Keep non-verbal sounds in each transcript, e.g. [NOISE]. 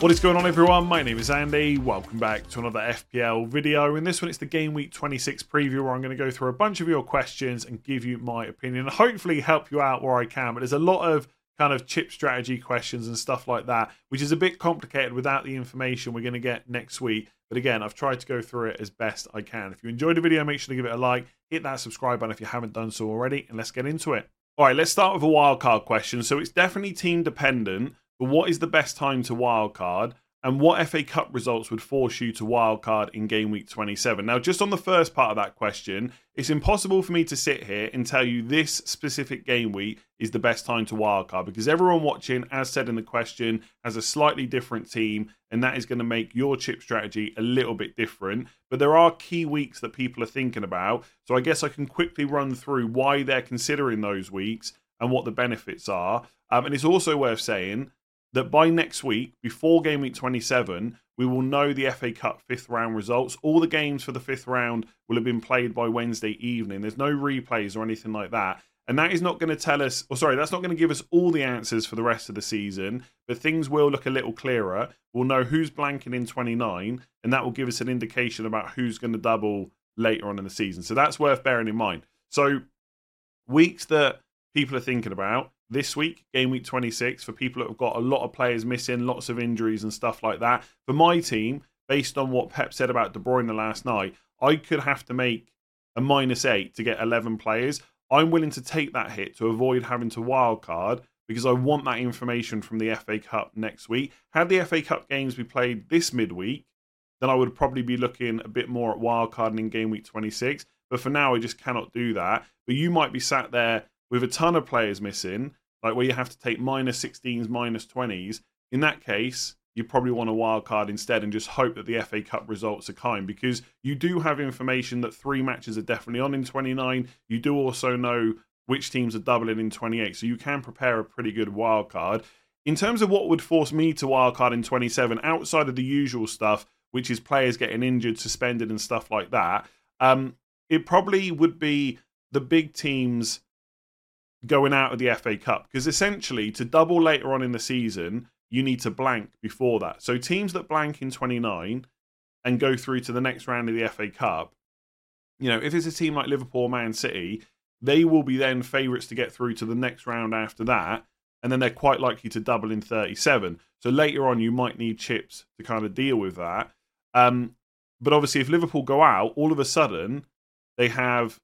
What is going on, everyone? My name is Andy. Welcome back to another FPL video. In this one, it's the Game Week 26 preview where I'm going to go through a bunch of your questions and give you my opinion and hopefully help you out where I can. But there's a lot of kind of chip strategy questions and stuff like that, which is a bit complicated without the information we're going to get next week. But again, I've tried to go through it as best I can. If you enjoyed the video, make sure to give it a like, hit that subscribe button if you haven't done so already, and let's get into it. All right, let's start with a wildcard question. So it's definitely team dependent, but what is the best time to wildcard? and what FA Cup results would force you to wildcard in game week 27. Now, just on the first part of that question, it's impossible for me to sit here and tell you this specific game week is the best time to wildcard because everyone watching, as said in the question, has a slightly different team, and that is going to make your chip strategy a little bit different. But there are key weeks that people are thinking about, so I guess I can quickly run through why they're considering those weeks and what the benefits are. Um, and it's also worth saying that by next week, before game week 27, we will know the FA Cup fifth round results. All the games for the fifth round will have been played by Wednesday evening. There's no replays or anything like that. And that is not going to tell us, or sorry, that's not going to give us all the answers for the rest of the season, but things will look a little clearer. We'll know who's blanking in 29, and that will give us an indication about who's going to double later on in the season. So that's worth bearing in mind. So, weeks that people are thinking about this week, game week 26, for people that have got a lot of players missing, lots of injuries and stuff like that. For my team, based on what Pep said about De Bruyne the last night, I could have to make a minus eight to get 11 players. I'm willing to take that hit to avoid having to wildcard because I want that information from the FA Cup next week. Had the FA Cup games be played this midweek, then I would probably be looking a bit more at wildcarding in game week 26. But for now, I just cannot do that. But you might be sat there with a ton of players missing, like where you have to take minus 16s, minus 20s, in that case, you probably want a wild card instead and just hope that the FA Cup results are kind because you do have information that three matches are definitely on in 29. You do also know which teams are doubling in 28, so you can prepare a pretty good wild card. In terms of what would force me to wild card in 27, outside of the usual stuff, which is players getting injured, suspended, and stuff like that, um, it probably would be the big teams going out of the FA Cup because essentially to double later on in the season, you need to blank before that. So teams that blank in 29 and go through to the next round of the FA Cup, you know, if it's a team like Liverpool, Man City, they will be then favourites to get through to the next round after that, and then they're quite likely to double in 37. So later on, you might need chips to kind of deal with that. Um, but obviously, if Liverpool go out, all of a sudden they have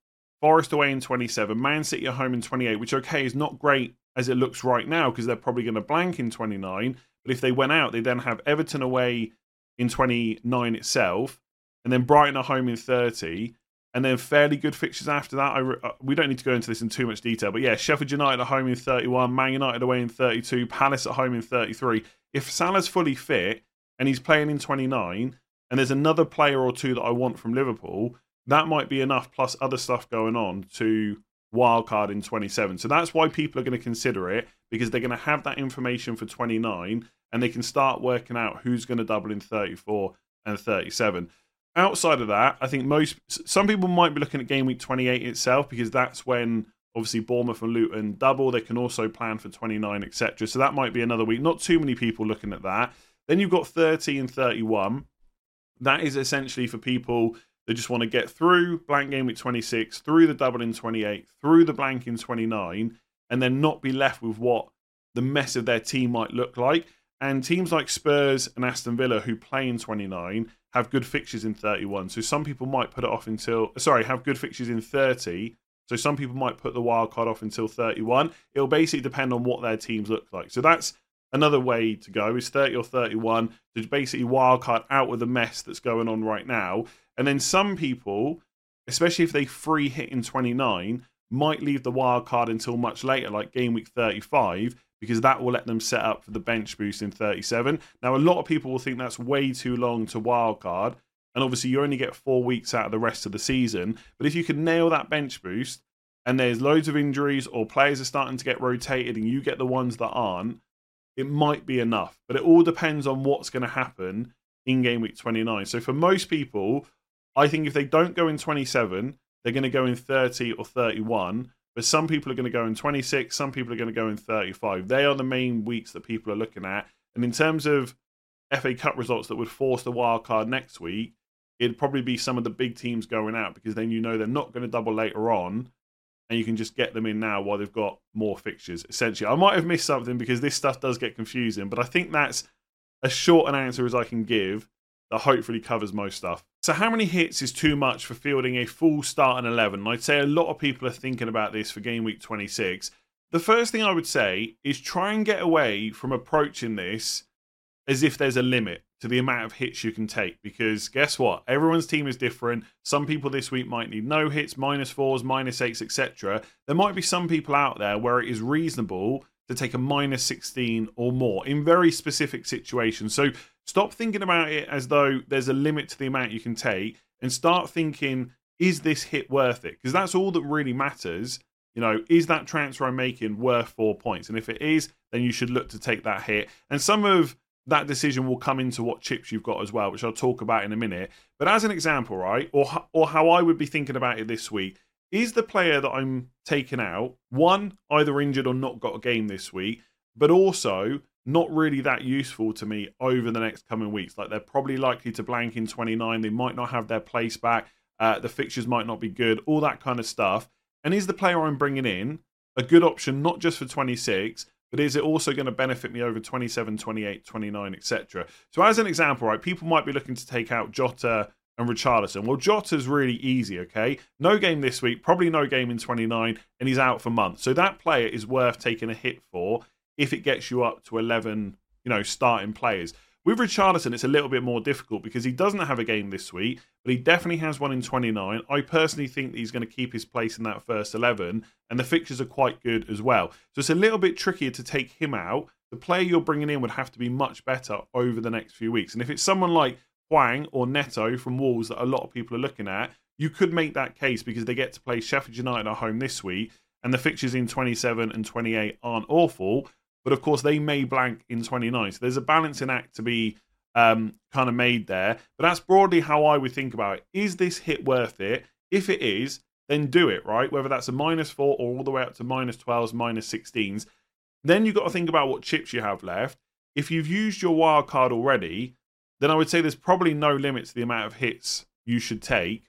Forest away in 27, Man City at home in 28, which, okay, is not great as it looks right now because they're probably going to blank in 29. But if they went out, they then have Everton away in 29 itself, and then Brighton at home in 30, and then fairly good fixtures after that. Re- uh, we don't need to go into this in too much detail, but yeah, Sheffield United at home in 31, Man United away in 32, Palace at home in 33. If Salah's fully fit and he's playing in 29, and there's another player or two that I want from Liverpool, that might be enough plus other stuff going on to wildcard in 27. So that's why people are going to consider it because they're going to have that information for 29 and they can start working out who's going to double in 34 and 37. Outside of that, I think most some people might be looking at game week 28 itself because that's when obviously Bournemouth and Luton double. They can also plan for 29, etc. So that might be another week. Not too many people looking at that. Then you've got 30 and 31. That is essentially for people they just want to get through blank game week 26, through the double in 28, through the blank in 29, and then not be left with what the mess of their team might look like. And teams like Spurs and Aston Villa, who play in 29, have good fixtures in 31. So some people might put it off until, sorry, have good fixtures in 30. So some people might put the wild card off until 31. It'll basically depend on what their teams look like. So that's another way to go is 30 or 31 to basically wildcard out of the mess that's going on right now. And then some people, especially if they free hit in 29, might leave the wild card until much later, like game week 35, because that will let them set up for the bench boost in 37. Now, a lot of people will think that's way too long to wild card. And obviously, you only get four weeks out of the rest of the season. But if you can nail that bench boost, and there's loads of injuries or players are starting to get rotated, and you get the ones that aren't, it might be enough. But it all depends on what's going to happen in game week 29. So for most people, I think if they don't go in 27, they're going to go in 30 or 31. But some people are going to go in 26, some people are going to go in 35. They are the main weeks that people are looking at. And in terms of FA Cup results that would force the wild card next week, it'd probably be some of the big teams going out because then you know they're not going to double later on and you can just get them in now while they've got more fixtures. Essentially, I might have missed something because this stuff does get confusing, but I think that's as short an answer as I can give that hopefully covers most stuff. So, how many hits is too much for fielding a full start starting 11? I'd say a lot of people are thinking about this for game week 26. The first thing I would say is try and get away from approaching this as if there's a limit to the amount of hits you can take because guess what everyone's team is different some people this week might need no hits minus fours minus eights etc there might be some people out there where it is reasonable to take a minus 16 or more in very specific situations so stop thinking about it as though there's a limit to the amount you can take and start thinking is this hit worth it? Because that's all that really matters you know is that transfer i'm making worth four points? And if it is then you should look to take that hit. And some of that decision will come into what chips you've got as well, which I'll talk about in a minute. But as an example, right, or or how I would be thinking about it this week, is the player that I'm taking out one either injured or not got a game this week, but also not really that useful to me over the next coming weeks. Like they're probably likely to blank in 29. They might not have their place back. Uh, the fixtures might not be good. All that kind of stuff. And is the player I'm bringing in a good option not just for 26, but is it also going to benefit me over 27, 28, 29, etc.? So, as an example, right, people might be looking to take out Jota and Richarlison. Well, Jota's really easy, okay? No game this week, probably no game in 29, and he's out for months. So, that player is worth taking a hit for if it gets you up to 11, you know, starting players. With Richarlison, it's a little bit more difficult because he doesn't have a game this week, but he definitely has one in 29. I personally think that he's going to keep his place in that first 11, and the fixtures are quite good as well. So it's a little bit trickier to take him out. The player you're bringing in would have to be much better over the next few weeks. And if it's someone like Hwang or Neto from Wolves that a lot of people are looking at, you could make that case because they get to play Sheffield United at home this week, and the fixtures in 27 and 28 aren't awful. But of course, they may blank in 29. So there's a balancing act to be um, kind of made there. But that's broadly how I would think about it. Is this hit worth it? If it is, then do it, right? Whether that's a minus four or all the way up to minus 12s, minus 16s. Then you've got to think about what chips you have left. If you've used your wild card already, then I would say there's probably no limit to the amount of hits you should take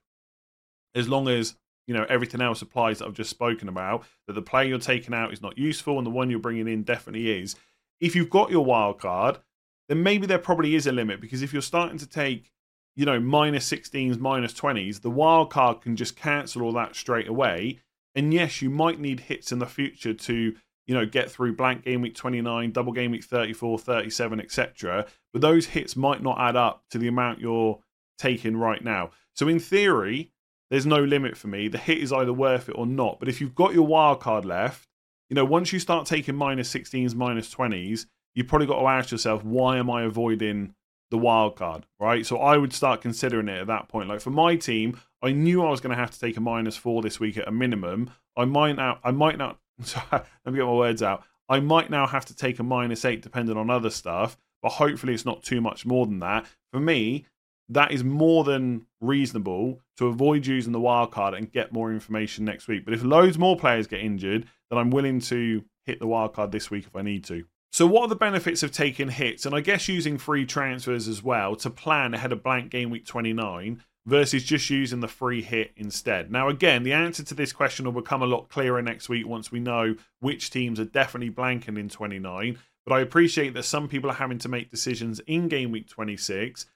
as long as you know everything else applies that I've just spoken about. That the player you're taking out is not useful, and the one you're bringing in definitely is. If you've got your wild card, then maybe there probably is a limit because if you're starting to take, you know, minus 16s, minus 20s, the wild card can just cancel all that straight away. And yes, you might need hits in the future to, you know, get through blank game week 29, double game week 34, 37, etc. But those hits might not add up to the amount you're taking right now. So in theory, there's no limit for me. The hit is either worth it or not. But if you've got your wild card left, you know, once you start taking minus 16s, minus 20s, you've probably got to ask yourself, why am I avoiding the wild card? Right. So I would start considering it at that point. Like for my team, I knew I was going to have to take a minus four this week at a minimum. I might now, I might not, [LAUGHS] let me get my words out. I might now have to take a minus eight depending on other stuff, but hopefully it's not too much more than that. For me, that is more than reasonable to avoid using the wild card and get more information next week. But if loads more players get injured, then I'm willing to hit the wild card this week if I need to. So, what are the benefits of taking hits? And I guess using free transfers as well to plan ahead of blank game week 29 versus just using the free hit instead. Now, again, the answer to this question will become a lot clearer next week once we know which teams are definitely blanking in 29. But I appreciate that some people are having to make decisions in game week 26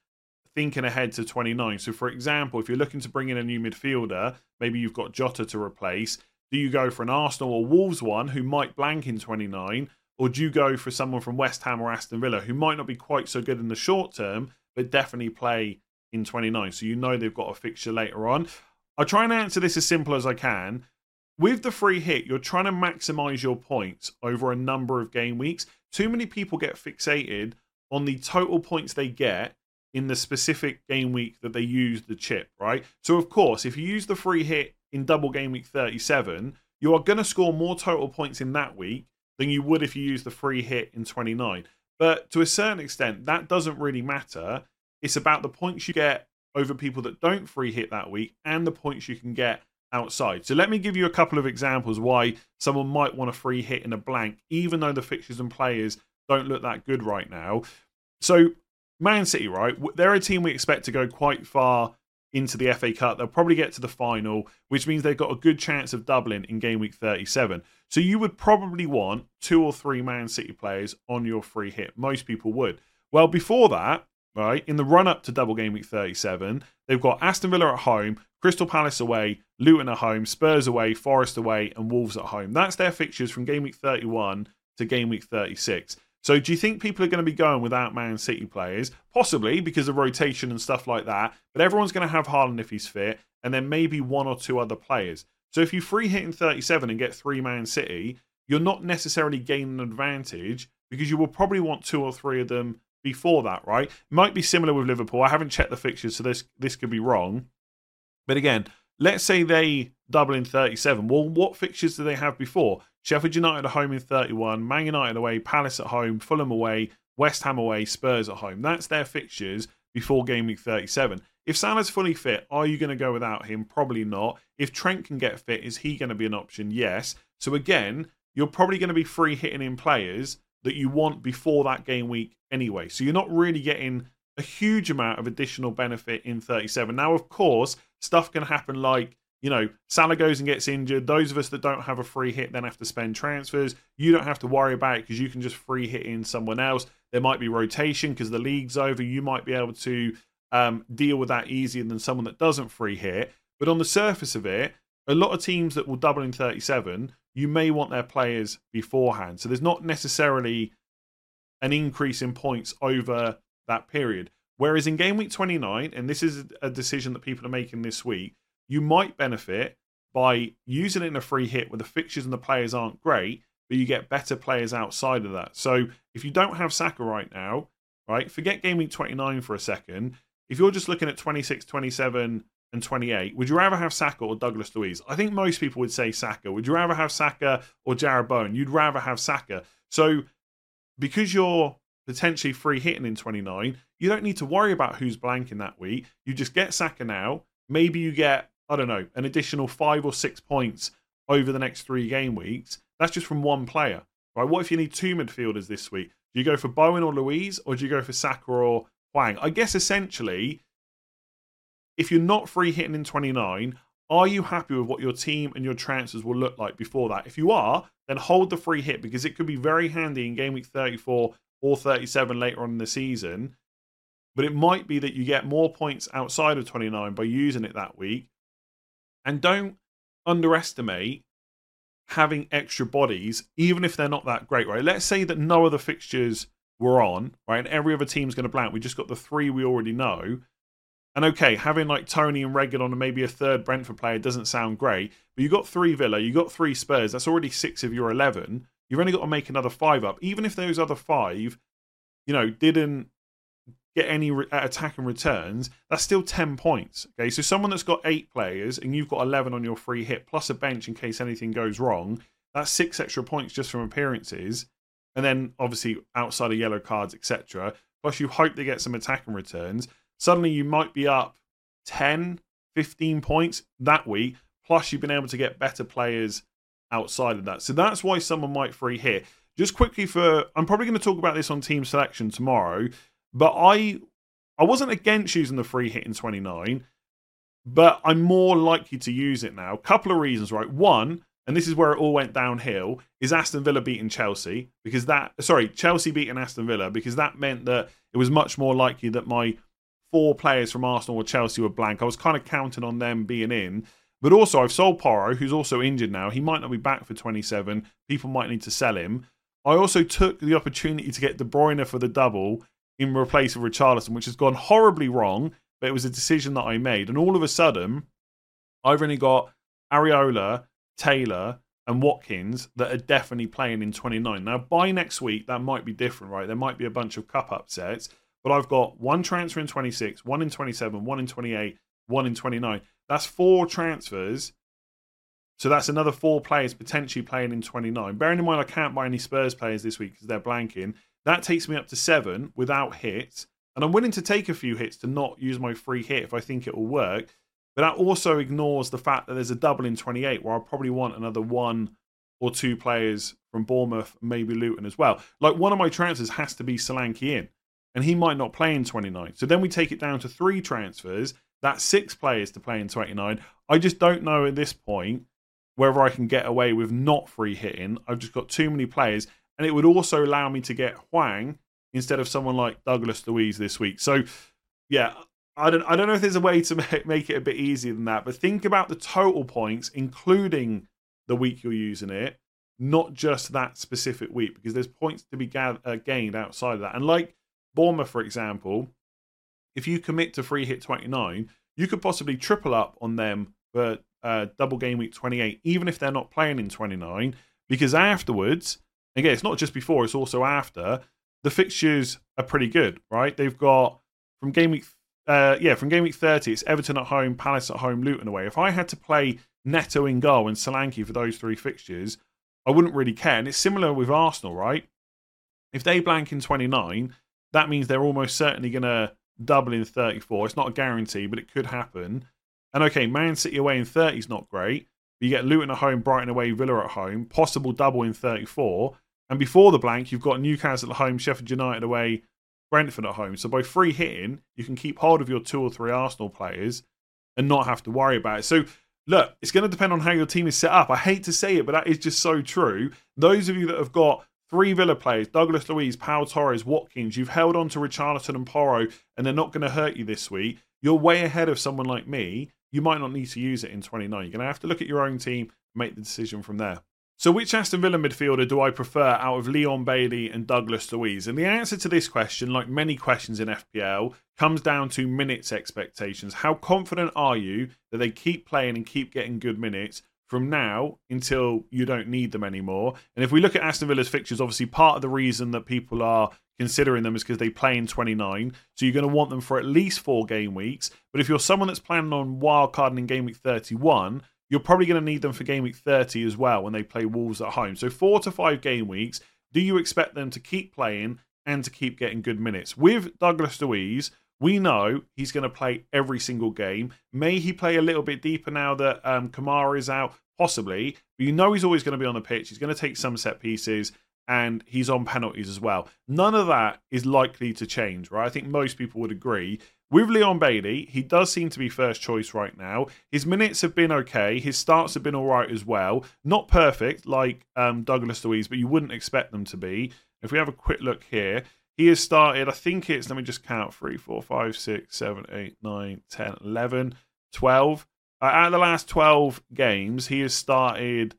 thinking ahead to 29. So, for example, if you're looking to bring in a new midfielder, maybe you've got Jota to replace, do you go for an Arsenal or Wolves one who might blank in 29? Or do you go for someone from West Ham or Aston Villa who might not be quite so good in the short term, but definitely play in 29? So you know they've got a fixture later on. I'll try and answer this as simple as I can. With the free hit, you're trying to maximize your points over a number of game weeks. Too many people get fixated on the total points they get in the specific game week that they use the chip, right? So, of course, if you use the free hit in double game week 37, you are going to score more total points in that week than you would if you use the free hit in 29. But to a certain extent, that doesn't really matter. It's about the points you get over people that don't free hit that week and the points you can get outside. So let me give you a couple of examples why someone might want a free hit in a blank, even though the fixtures and players don't look that good right now. So Man City, right? They're a team we expect to go quite far into the FA Cup. They'll probably get to the final, which means they've got a good chance of doubling in game week 37. So you would probably want two or three Man City players on your free hit. Most people would. Well, before that, right, in the run up to double game week 37, they've got Aston Villa at home, Crystal Palace away, Luton at home, Spurs away, Forest away, and Wolves at home. That's their fixtures from game week 31 to game week 36. So do you think people are going to be going without Man City players? Possibly because of rotation and stuff like that. But everyone's going to have Haaland if he's fit, and then maybe one or two other players. So if you free hit in 37 and get three Man City, you're not necessarily gaining an advantage because you will probably want two or three of them before that, right? Might be similar with Liverpool. I haven't checked the fixtures, so this this could be wrong. But again, let's say they double in 37. Well, what fixtures do they have before? Sheffield United at home in 31, Man United away, Palace at home, Fulham away, West Ham away, Spurs at home. That's their fixtures before game week 37. If Salah's fully fit, are you going to go without him? Probably not. If Trent can get fit, is he going to be an option? Yes. So again, you're probably going to be free hitting in players that you want before that game week anyway. So you're not really getting a huge amount of additional benefit in 37. Now, of course, stuff can happen like you know, Salah goes and gets injured. Those of us that don't have a free hit then have to spend transfers. You don't have to worry about it because you can just free hit in someone else. There might be rotation because the league's over. You might be able to um, deal with that easier than someone that doesn't free hit. But on the surface of it, a lot of teams that will double in 37, you may want their players beforehand. So there's not necessarily an increase in points over that period. Whereas in game week 29, and this is a decision that people are making this week, you might benefit by using it in a free hit where the fixtures and the players aren't great, but you get better players outside of that. So if you don't have Saka right now, right, forget game week 29 for a second. If you're just looking at 26, 27, and 28, would you rather have Saka or Douglas Luiz? I think most people would say Saka. Would you rather have Saka or Jarrod Bowen? You'd rather have Saka. So because you're potentially free hitting in 29, you don't need to worry about who's blanking that week. You just get Saka now. Maybe you get I don't know, an additional five or six points over the next three game weeks. That's just from one player, right? What if you need two midfielders this week? Do you go for Bowen or Luiz, or do you go for Saka or Hwang? I guess essentially, if you're not free hitting in 29, are you happy with what your team and your transfers will look like before that? If you are, then hold the free hit because it could be very handy in game week 34 or 37 later on in the season. But it might be that you get more points outside of 29 by using it that week and don't underestimate having extra bodies, even if they're not that great, right? Let's say that no other fixtures were on, right? And every other team's going to blank. We just got the three we already know. And okay, having like Toney and Reguilón and maybe a third Brentford player doesn't sound great, but you got three Villa, you got three Spurs. That's already six of your 11. You've only got to make another five up. Even if those other five, you know, didn't get any re- uh, attack and returns, that's still 10 points. Okay, so someone that's got eight players and you've got 11 on your free hit plus a bench in case anything goes wrong, that's six extra points just from appearances. And then obviously outside of yellow cards, etc. Plus, you hope they get some attack and returns. Suddenly, you might be up 10, 15 points that week. Plus, you've been able to get better players outside of that. So that's why someone might free hit. Just quickly for, I'm probably going to talk about this on team selection tomorrow. But I I wasn't against using the free hit in 29, but I'm more likely to use it now. Couple of reasons, right? One, and this is where it all went downhill, is Aston Villa beating Chelsea because that sorry, Chelsea beating Aston Villa because that meant that it was much more likely that my four players from Arsenal or Chelsea were blank. I was kind of counting on them being in. But also, I've sold Porro, who's also injured now. He might not be back for 27. People might need to sell him. I also took the opportunity to get De Bruyne for the double in replace of Richarlison, which has gone horribly wrong, but it was a decision that I made. And all of a sudden, I've only got Areola, Taylor, and Watkins that are definitely playing in 29. Now, by next week, that might be different, right? There might be a bunch of cup upsets, but I've got one transfer in 26, one in 27, one in 28, one in 29. That's four transfers. So that's another four players potentially playing in 29. Bearing in mind, I can't buy any Spurs players this week because they're blanking. That takes me up to seven without hits. And I'm willing to take a few hits to not use my free hit if I think it will work. But that also ignores the fact that there's a double in 28 where I'll probably want another one or two players from Bournemouth, maybe Luton as well. Like one of my transfers has to be Solanke in. and he might not play in 29. So then we take it down to three transfers. That's six players to play in 29. I just don't know at this point whether I can get away with not free hitting. I've just got too many players, and it would also allow me to get Hwang instead of someone like Douglas Luiz this week. So, yeah, I don't I don't know if there's a way to [LAUGHS] make it a bit easier than that, but think about the total points, including the week you're using it, not just that specific week, because there's points to be gathered, uh, gained outside of that. And like Bournemouth, for example, if you commit to free hit 29, you could possibly triple up on them for uh, double game week 28, even if they're not playing in 29, because afterwards, again, it's not just before, it's also after, the fixtures are pretty good, right? They've got from game week, uh, yeah, from game week 30, it's Everton at home, Palace at home, Luton away. If I had to play Neto in goal and Solanke for those three fixtures, I wouldn't really care. And it's similar with Arsenal, right? If they blank in 29, that means they're almost certainly going to double in 34. It's not a guarantee, but it could happen. And okay, Man City away in 30 is not great. But you get Luton at home, Brighton away, Villa at home, possible double in 34. And before the blank, you've got Newcastle at home, Sheffield United away, Brentford at home. So by free hitting, you can keep hold of your two or three Arsenal players and not have to worry about it. So look, it's going to depend on how your team is set up. I hate to say it, but that is just so true. Those of you that have got three Villa players, Douglas Luiz, Pau Torres, Watkins, you've held on to Richarlison and Porro, and they're not going to hurt you this week. You're way ahead of someone like me. You might not need to use it in 29. You're going to have to look at your own team, make the decision from there. So, which Aston Villa midfielder do I prefer out of Leon Bailey and Douglas Luiz? And the answer to this question, like many questions in FPL, comes down to minutes expectations. How confident are you that they keep playing and keep getting good minutes from now until you don't need them anymore? And if we look at Aston Villa's fixtures, obviously part of the reason that people are considering them is because they play in 29. So you're going to want them for at least four game weeks. But if you're someone that's planning on wildcarding in game week 31, you're probably going to need them for game week 30 as well when they play Wolves at home. So, four to five game weeks. Do you expect them to keep playing and to keep getting good minutes? With Douglas Luiz, we know he's going to play every single game. May he play a little bit deeper now that um, Kamara is out? Possibly. But you know he's always going to be on the pitch. He's going to take some set pieces and he's on penalties as well. None of that is likely to change, right? I think most people would agree. With Leon Bailey, he does seem to be first choice right now. His minutes have been okay. His starts have been all right as well. Not perfect like um, Douglas Luiz, but you wouldn't expect them to be. If we have a quick look here, he has started, I think it's, let me just count 3, 4, 5, 6, 7, 8, 9, 10, 11, 12. Uh, of the last 12 games, he has started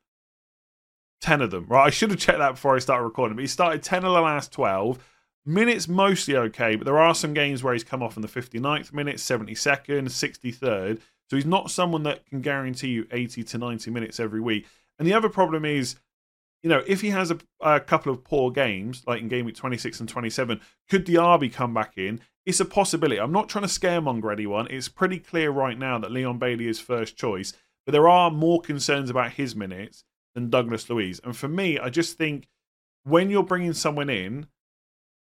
10 of them. Right, I should have checked that before I started recording, but he started 10 of the last 12. Minutes mostly okay, but there are some games where he's come off in the 59th minute, 72nd, 63rd. So he's not someone that can guarantee you 80 to 90 minutes every week. And the other problem is, you know, if he has a, a couple of poor games, like in game week 26 and 27, could Diaby come back in? It's a possibility. I'm not trying to scaremonger anyone. It's pretty clear right now that Leon Bailey is first choice, but there are more concerns about his minutes than Douglas Luiz. And for me, I just think when you're bringing someone in,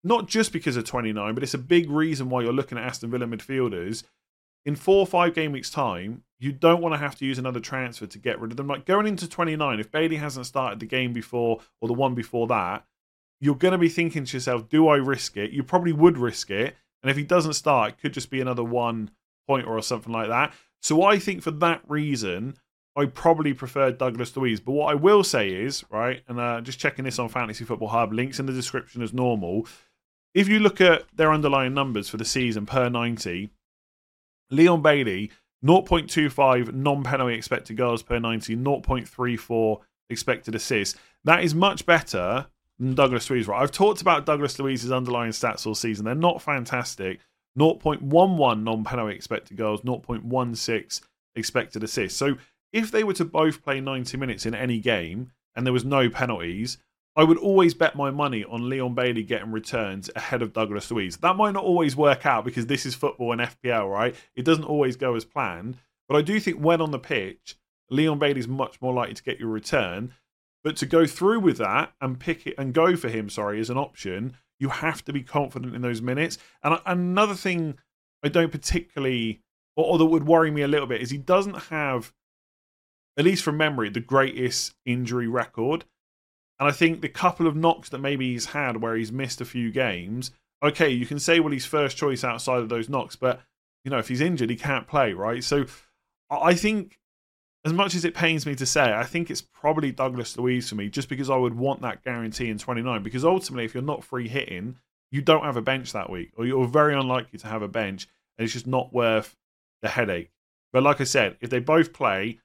not just because of 29, but it's a big reason why you're looking at Aston Villa midfielders. In four or five game weeks' time, you don't want to have to use another transfer to get rid of them. Like going into 29, if Bailey hasn't started the game before or the one before that, you're going to be thinking to yourself, do I risk it? You probably would risk it. And if he doesn't start, it could just be another one point or something like that. So I think for that reason, I probably prefer Douglas Luiz. But what I will say is, right, and uh, just checking this on Fantasy Football Hub, links in the description as normal. If you look at their underlying numbers for the season per 90, Leon Bailey, 0.25 non penalty expected goals per 90, 0.34 expected assists. That is much better than Douglas Luiz, right? I've talked about Douglas Luiz's underlying stats all season. They're not fantastic. 0.11 non penalty expected goals, 0.16 expected assists. So if they were to both play 90 minutes in any game and there was no penalties, I would always bet my money on Leon Bailey getting returns ahead of Douglas Luiz. That might not always work out because this is football and FPL, right? It doesn't always go as planned. But I do think when on the pitch, Leon Bailey is much more likely to get your return. But to go through with that and pick it and go for him, sorry, as an option, you have to be confident in those minutes. And another thing I don't particularly, or, or that would worry me a little bit, is he doesn't have at least from memory, the greatest injury record. And I think the couple of knocks that maybe he's had where he's missed a few games okay, you can say, well, he's first choice outside of those knocks, but you know, if he's injured, he can't play, right? So I think, as much as it pains me to say, I think it's probably Douglas Luiz for me, just because I would want that guarantee in 29. Because ultimately, if you're not free hitting, you don't have a bench that week, or you're very unlikely to have a bench, and it's just not worth the headache. But like I said, if they both play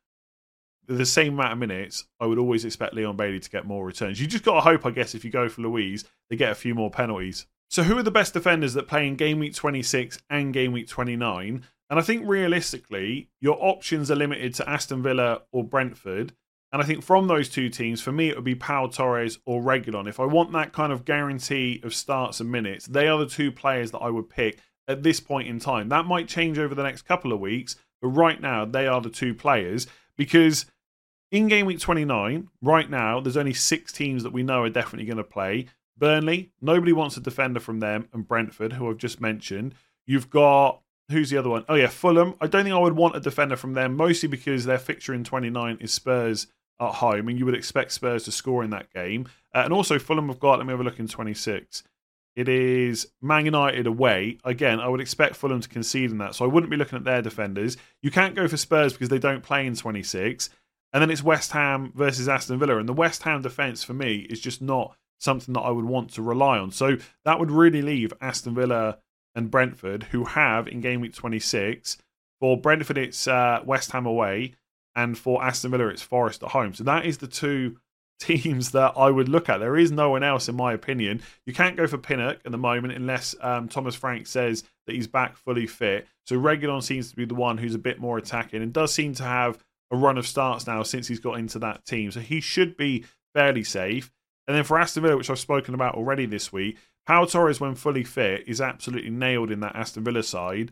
the same amount of minutes, I would always expect Leon Bailey to get more returns. You just got to hope, I guess, if you go for Luiz, they get a few more penalties. So, who are the best defenders that play in game week 26 and game week 29? And I think realistically, your options are limited to Aston Villa or Brentford. And I think from those two teams, for me, it would be Pau Torres or Reguilon. If I want that kind of guarantee of starts and minutes, they are the two players that I would pick at this point in time. That might change over the next couple of weeks, but right now, they are the two players because in game week 29, right now, there's only six teams that we know are definitely going to play. Burnley, nobody wants a defender from them, and Brentford, who I've just mentioned. You've got who's the other one? Oh yeah, Fulham. I don't think I would want a defender from them, mostly because their fixture in 29 is Spurs at home, and you would expect Spurs to score in that game. Uh, and also Fulham have got. Let me have a look in 26. It is Man United away. Again, I would expect Fulham to concede in that, so I wouldn't be looking at their defenders. You can't go for Spurs because they don't play in 26. And then it's West Ham versus Aston Villa, and the West Ham defence for me is just not something that I would want to rely on. So that would really leave Aston Villa and Brentford, who have in game week 26. For Brentford, it's uh, West Ham away, and for Aston Villa, it's Forest at home. So that is the two teams that I would look at. There is no one else, in my opinion. You can't go for Pinnock at the moment unless um, Thomas Frank says that he's back fully fit. So Reguilon seems to be the one who's a bit more attacking and does seem to have a run of starts now since he's got into that team. So he should be fairly safe. And then for Aston Villa, which I've spoken about already this week, Pau Torres, when fully fit, is absolutely nailed in that Aston Villa side.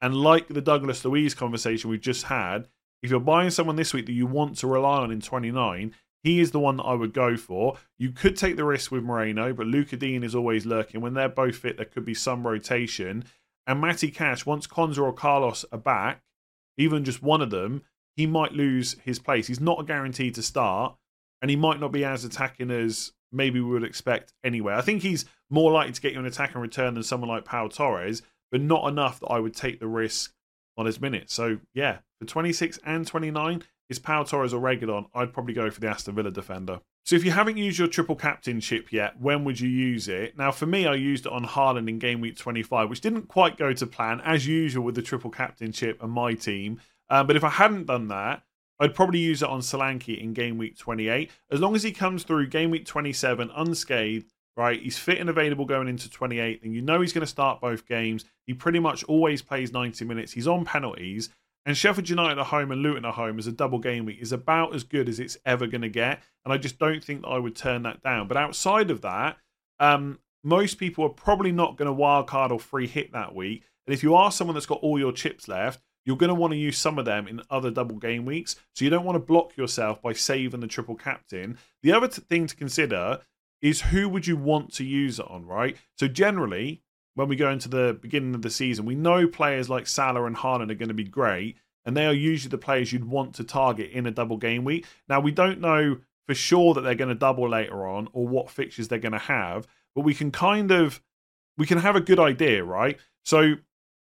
And like the Douglas Luiz conversation we've just had, if you're buying someone this week that you want to rely on in 29, he is the one that I would go for. You could take the risk with Moreno, but Lucas Digne is always lurking. When they're both fit, there could be some rotation. And Matty Cash, once Konsa or Carlos are back, even just one of them, he might lose his place. He's not a guarantee to start, and he might not be as attacking as maybe we would expect anyway. I think he's more likely to get you an attack and return than someone like Pau Torres, but not enough that I would take the risk on his minutes. So yeah, for 26 and 29, is Pau Torres or Reguilon, I'd probably go for the Aston Villa defender. So if you haven't used your triple captainship yet, when would you use it? Now for me, I used it on Haaland in game week 25, which didn't quite go to plan, as usual with the triple captainship and my team. Um, but if I hadn't done that, I'd probably use it on Solanke in game week 28. As long as he comes through game week 27 unscathed, right? He's fit and available going into 28, and you know he's going to start both games. He pretty much always plays 90 minutes. He's on penalties. And Sheffield United at home and Luton at home as a double game week is about as good as it's ever going to get. And I just don't think that I would turn that down. But outside of that, um, most people are probably not going to wildcard or free hit that week. And if you are someone that's got all your chips left, you're going to want to use some of them in other double game weeks. So you don't want to block yourself by saving the triple captain. The other t- thing to consider is who would you want to use it on, right? So generally, when we go into the beginning of the season, we know players like Salah and Haaland are going to be great, and they are usually the players you'd want to target in a double game week. Now we don't know for sure that they're going to double later on or what fixtures they're going to have, but we can kind of we can have a good idea, right? So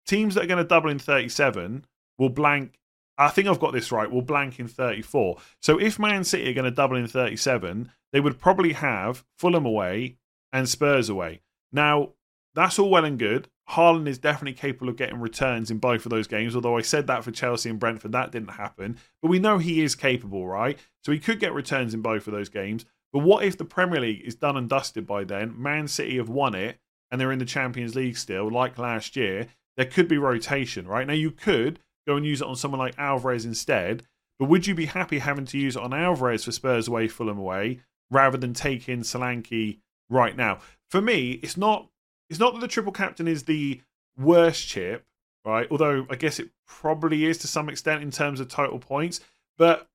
teams that are going to double in 37 will blank. I think I've got this right. Will blank in 34. So if Man City are going to double in 37, they would probably have Fulham away and Spurs away. Now, that's all well and good. Haaland is definitely capable of getting returns in both of those games, although I said that for Chelsea and Brentford, that didn't happen. But we know he is capable, right? So he could get returns in both of those games. But what if the Premier League is done and dusted by then? Man City have won it and they're in the Champions League still, like last year. There could be rotation, right? Now, you could go and use it on someone like Alvarez instead. But would you be happy having to use it on Alvarez for Spurs away, Fulham away, rather than take in Solanke right now? For me, it's not it's not that the triple captain is the worst chip, right? Although I guess it probably is to some extent in terms of total points. But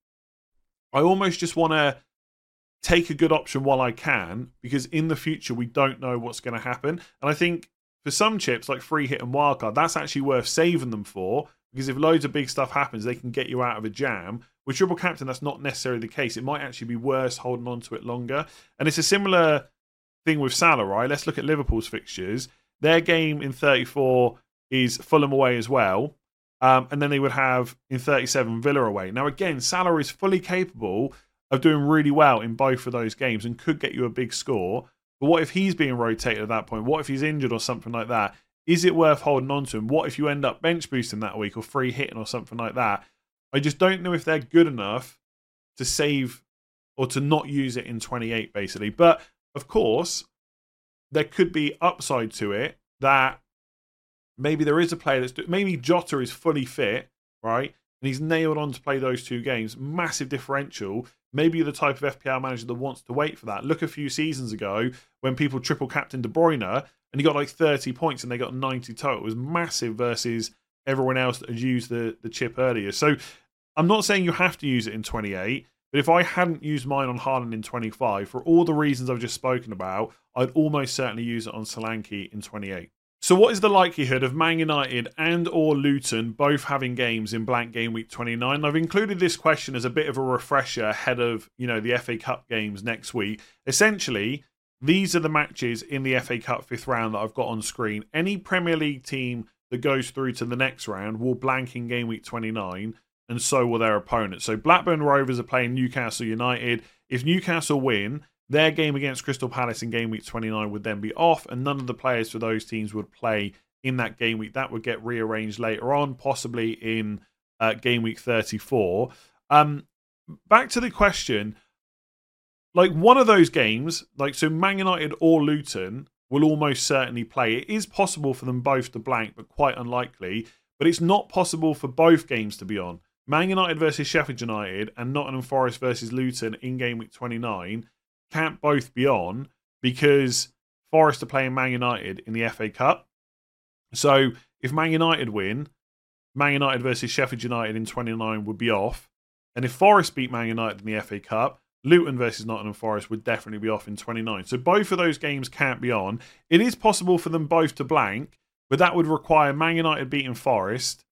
I almost just want to take a good option while I can because in the future we don't know what's going to happen. And I think for some chips like free hit and wildcard, that's actually worth saving them for because if loads of big stuff happens, they can get you out of a jam. With triple captain, that's not necessarily the case. It might actually be worse holding on to it longer. And it's a similar thing with Salah, right? Let's look at Liverpool's fixtures. Their game in 34 is Fulham away as well. Um, and then they would have in 37 Villa away. Now, again, Salah is fully capable of doing really well in both of those games and could get you a big score. But what if he's being rotated at that point? What if he's injured or something like that? Is it worth holding on to him? What if you end up bench boosting that week or free hitting or something like that? I just don't know if they're good enough to save or to not use it in 28, basically. But of course, there could be upside to it that maybe there is a player that's maybe Jota is fully fit, right? And he's nailed on to play those two games. Massive differential. Maybe you're the type of FPL manager that wants to wait for that. Look a few seasons ago when people triple captain De Bruyne and he got like 30 points and they got 90 total. It was massive versus everyone else that had used the, the chip earlier. So I'm not saying you have to use it in 28, but if I hadn't used mine on Haaland in 25, for all the reasons I've just spoken about, I'd almost certainly use it on Solanke in 28. So, what is the likelihood of Man United and or Luton both having games in blank game week 29? I've included this question as a bit of a refresher ahead of you know the FA Cup games next week. Essentially, these are the matches in the FA Cup fifth round that I've got on screen. Any Premier League team that goes through to the next round will blank in game week 29, and so will their opponents. So, Blackburn Rovers are playing Newcastle United. If Newcastle win, their game against Crystal Palace in game week 29 would then be off, and none of the players for those teams would play in that game week. That would get rearranged later on, possibly in uh, game week 34. Um, back to the question like one of those games, like so Man United or Luton will almost certainly play. It is possible for them both to blank, but quite unlikely. But it's not possible for both games to be on. Man United versus Sheffield United and Nottingham Forest versus Luton in game week 29 can't both be on because Forest are playing Man United in the FA Cup. So if Man United win, Man United versus Sheffield United in 29 would be off. And if Forest beat Man United in the FA Cup, Luton versus Nottingham Forest would definitely be off in 29. So both of those games can't be on. It is possible for them both to blank, but that would require Man United beating Forest,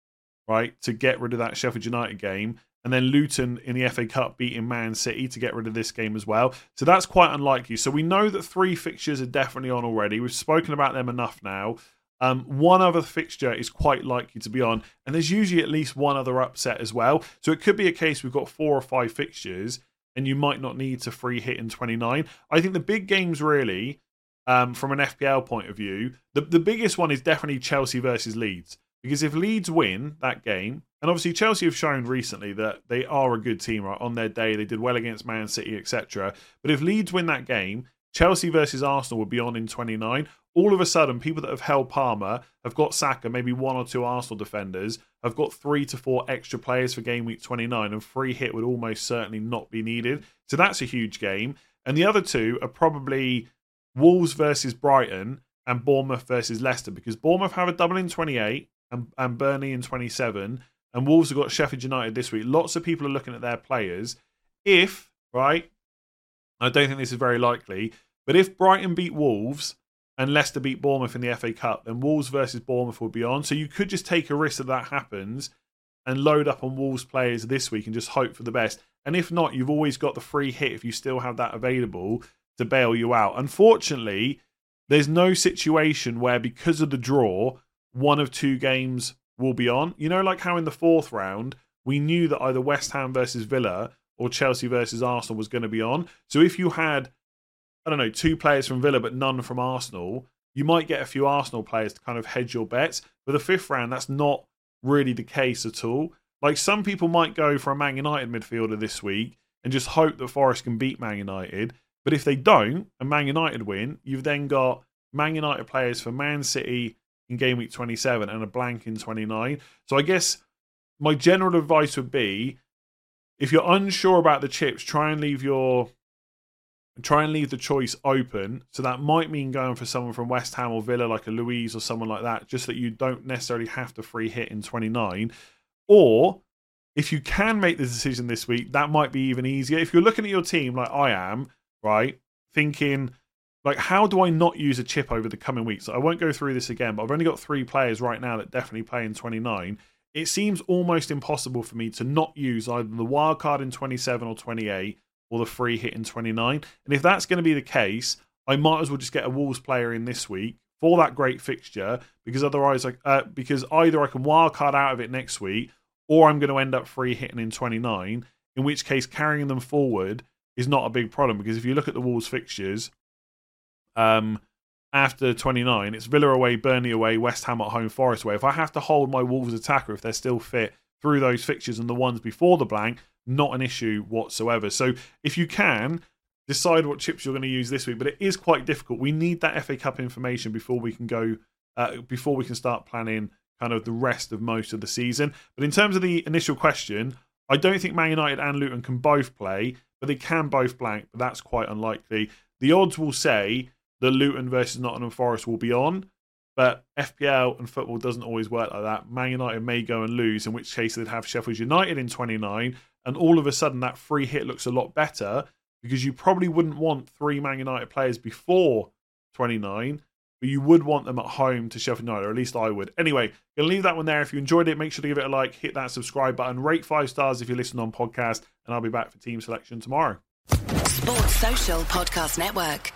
right, to get rid of that Sheffield United game and then Luton in the FA Cup beating Man City to get rid of this game as well. So that's quite unlikely. So we know that three fixtures are definitely on already. We've spoken about them enough now. Um, one other fixture is quite likely to be on, and there's usually at least one other upset as well. So it could be a case we've got four or five fixtures, and you might not need to free hit in 29. I think the big games really, um, from an FPL point of view, the, the biggest one is definitely Chelsea versus Leeds. Because if Leeds win that game, and obviously Chelsea have shown recently that they are a good team right, on their day. They did well against Man City, etc. But if Leeds win that game, Chelsea versus Arsenal would be on in 29. All of a sudden, people that have held Palmer have got Saka, maybe one or two Arsenal defenders, have got three to four extra players for game week 29, and free hit would almost certainly not be needed. So that's a huge game. And the other two are probably Wolves versus Brighton and Bournemouth versus Leicester, because Bournemouth have a double in 28 and, and Burnley in 27, and Wolves have got Sheffield United this week. Lots of people are looking at their players. If, right, I don't think this is very likely, but if Brighton beat Wolves and Leicester beat Bournemouth in the FA Cup, then Wolves versus Bournemouth will be on. So you could just take a risk that that happens and load up on Wolves players this week and just hope for the best. And if not, you've always got the free hit if you still have that available to bail you out. Unfortunately, there's no situation where because of the draw, one of two games will be on. You know, like how in the fourth round, we knew that either West Ham versus Villa or Chelsea versus Arsenal was going to be on. So if you had, I don't know, two players from Villa but none from Arsenal, you might get a few Arsenal players to kind of hedge your bets. But the fifth round, that's not really the case at all. Like some people might go for a Man United midfielder this week and just hope that Forest can beat Man United. But if they don't and Man United win, you've then got Man United players for Man City, in game week 27 and a blank in 29. So I guess my general advice would be if you're unsure about the chips, try and leave your try and leave the choice open. So that might mean going for someone from West Ham or Villa, like a Luiz or someone like that, just that you don't necessarily have to free hit in 29. Or if you can make the decision this week, that might be even easier. If you're looking at your team like I am, right, thinking like how do I not use a chip over the coming weeks? I won't go through this again, but I've only got three players right now that definitely play in 29. It seems almost impossible for me to not use either the wild card in 27 or 28 or the free hit in 29. And if that's going to be the case, I might as well just get a Wolves player in this week for that great fixture because otherwise, like, uh, because either I can wildcard out of it next week or I'm going to end up free hitting in 29. In which case, carrying them forward is not a big problem because if you look at the Wolves fixtures, um, after 29, it's Villa away, Burnley away, West Ham at home, Forest away. If I have to hold my Wolves attacker, if they're still fit through those fixtures and the ones before the blank, not an issue whatsoever. So if you can, decide what chips you're going to use this week, but it is quite difficult. We need that FA Cup information before we can go, uh, before we can start planning kind of the rest of most of the season. But in terms of the initial question, I don't think Man United and Luton can both play, but they can both blank, but that's quite unlikely. The odds will say the Luton versus Nottingham Forest will be on. But FPL and football doesn't always work like that. Man United may go and lose, in which case they'd have Sheffield United in 29, and all of a sudden that free hit looks a lot better because you probably wouldn't want three Man United players before 29, but you would want them at home to Sheffield United, or at least I would. Anyway, gonna leave that one there. If you enjoyed it, make sure to give it a like, hit that subscribe button, rate five stars if you listen on podcast, and I'll be back for team selection tomorrow. Sports Social Podcast Network.